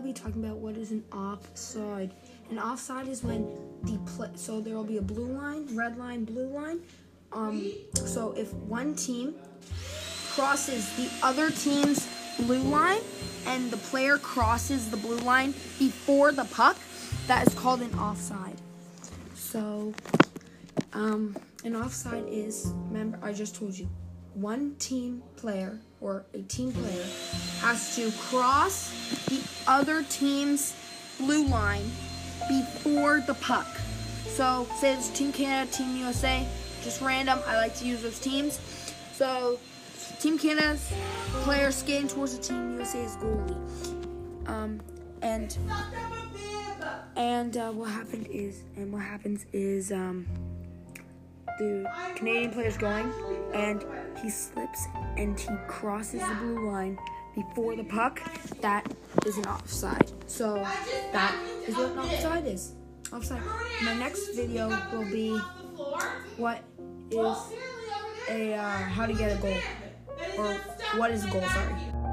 be talking about what is an offside. An offside is when the play. So there will be a blue line, red line, blue line. Um, so if one team crosses the other team's blue line and the player crosses the blue line before the puck, that is called an offside. So, um, an offside is, remember, I just told you, one team player or a team player has to cross the other team's blue line before the puck. So, say it's Team Canada, Team USA, just random. I like to use those teams. So, Team Canada's player skating towards the Team USA's goalie. Um, and and uh, what happened is, and what happens is, um, the Canadian player's going, and he slips and he crosses the blue line before the puck. That is an offside. So that is what an offside is. Offside. My next video will be what is a uh, how to get a goal or what is a goal. Sorry.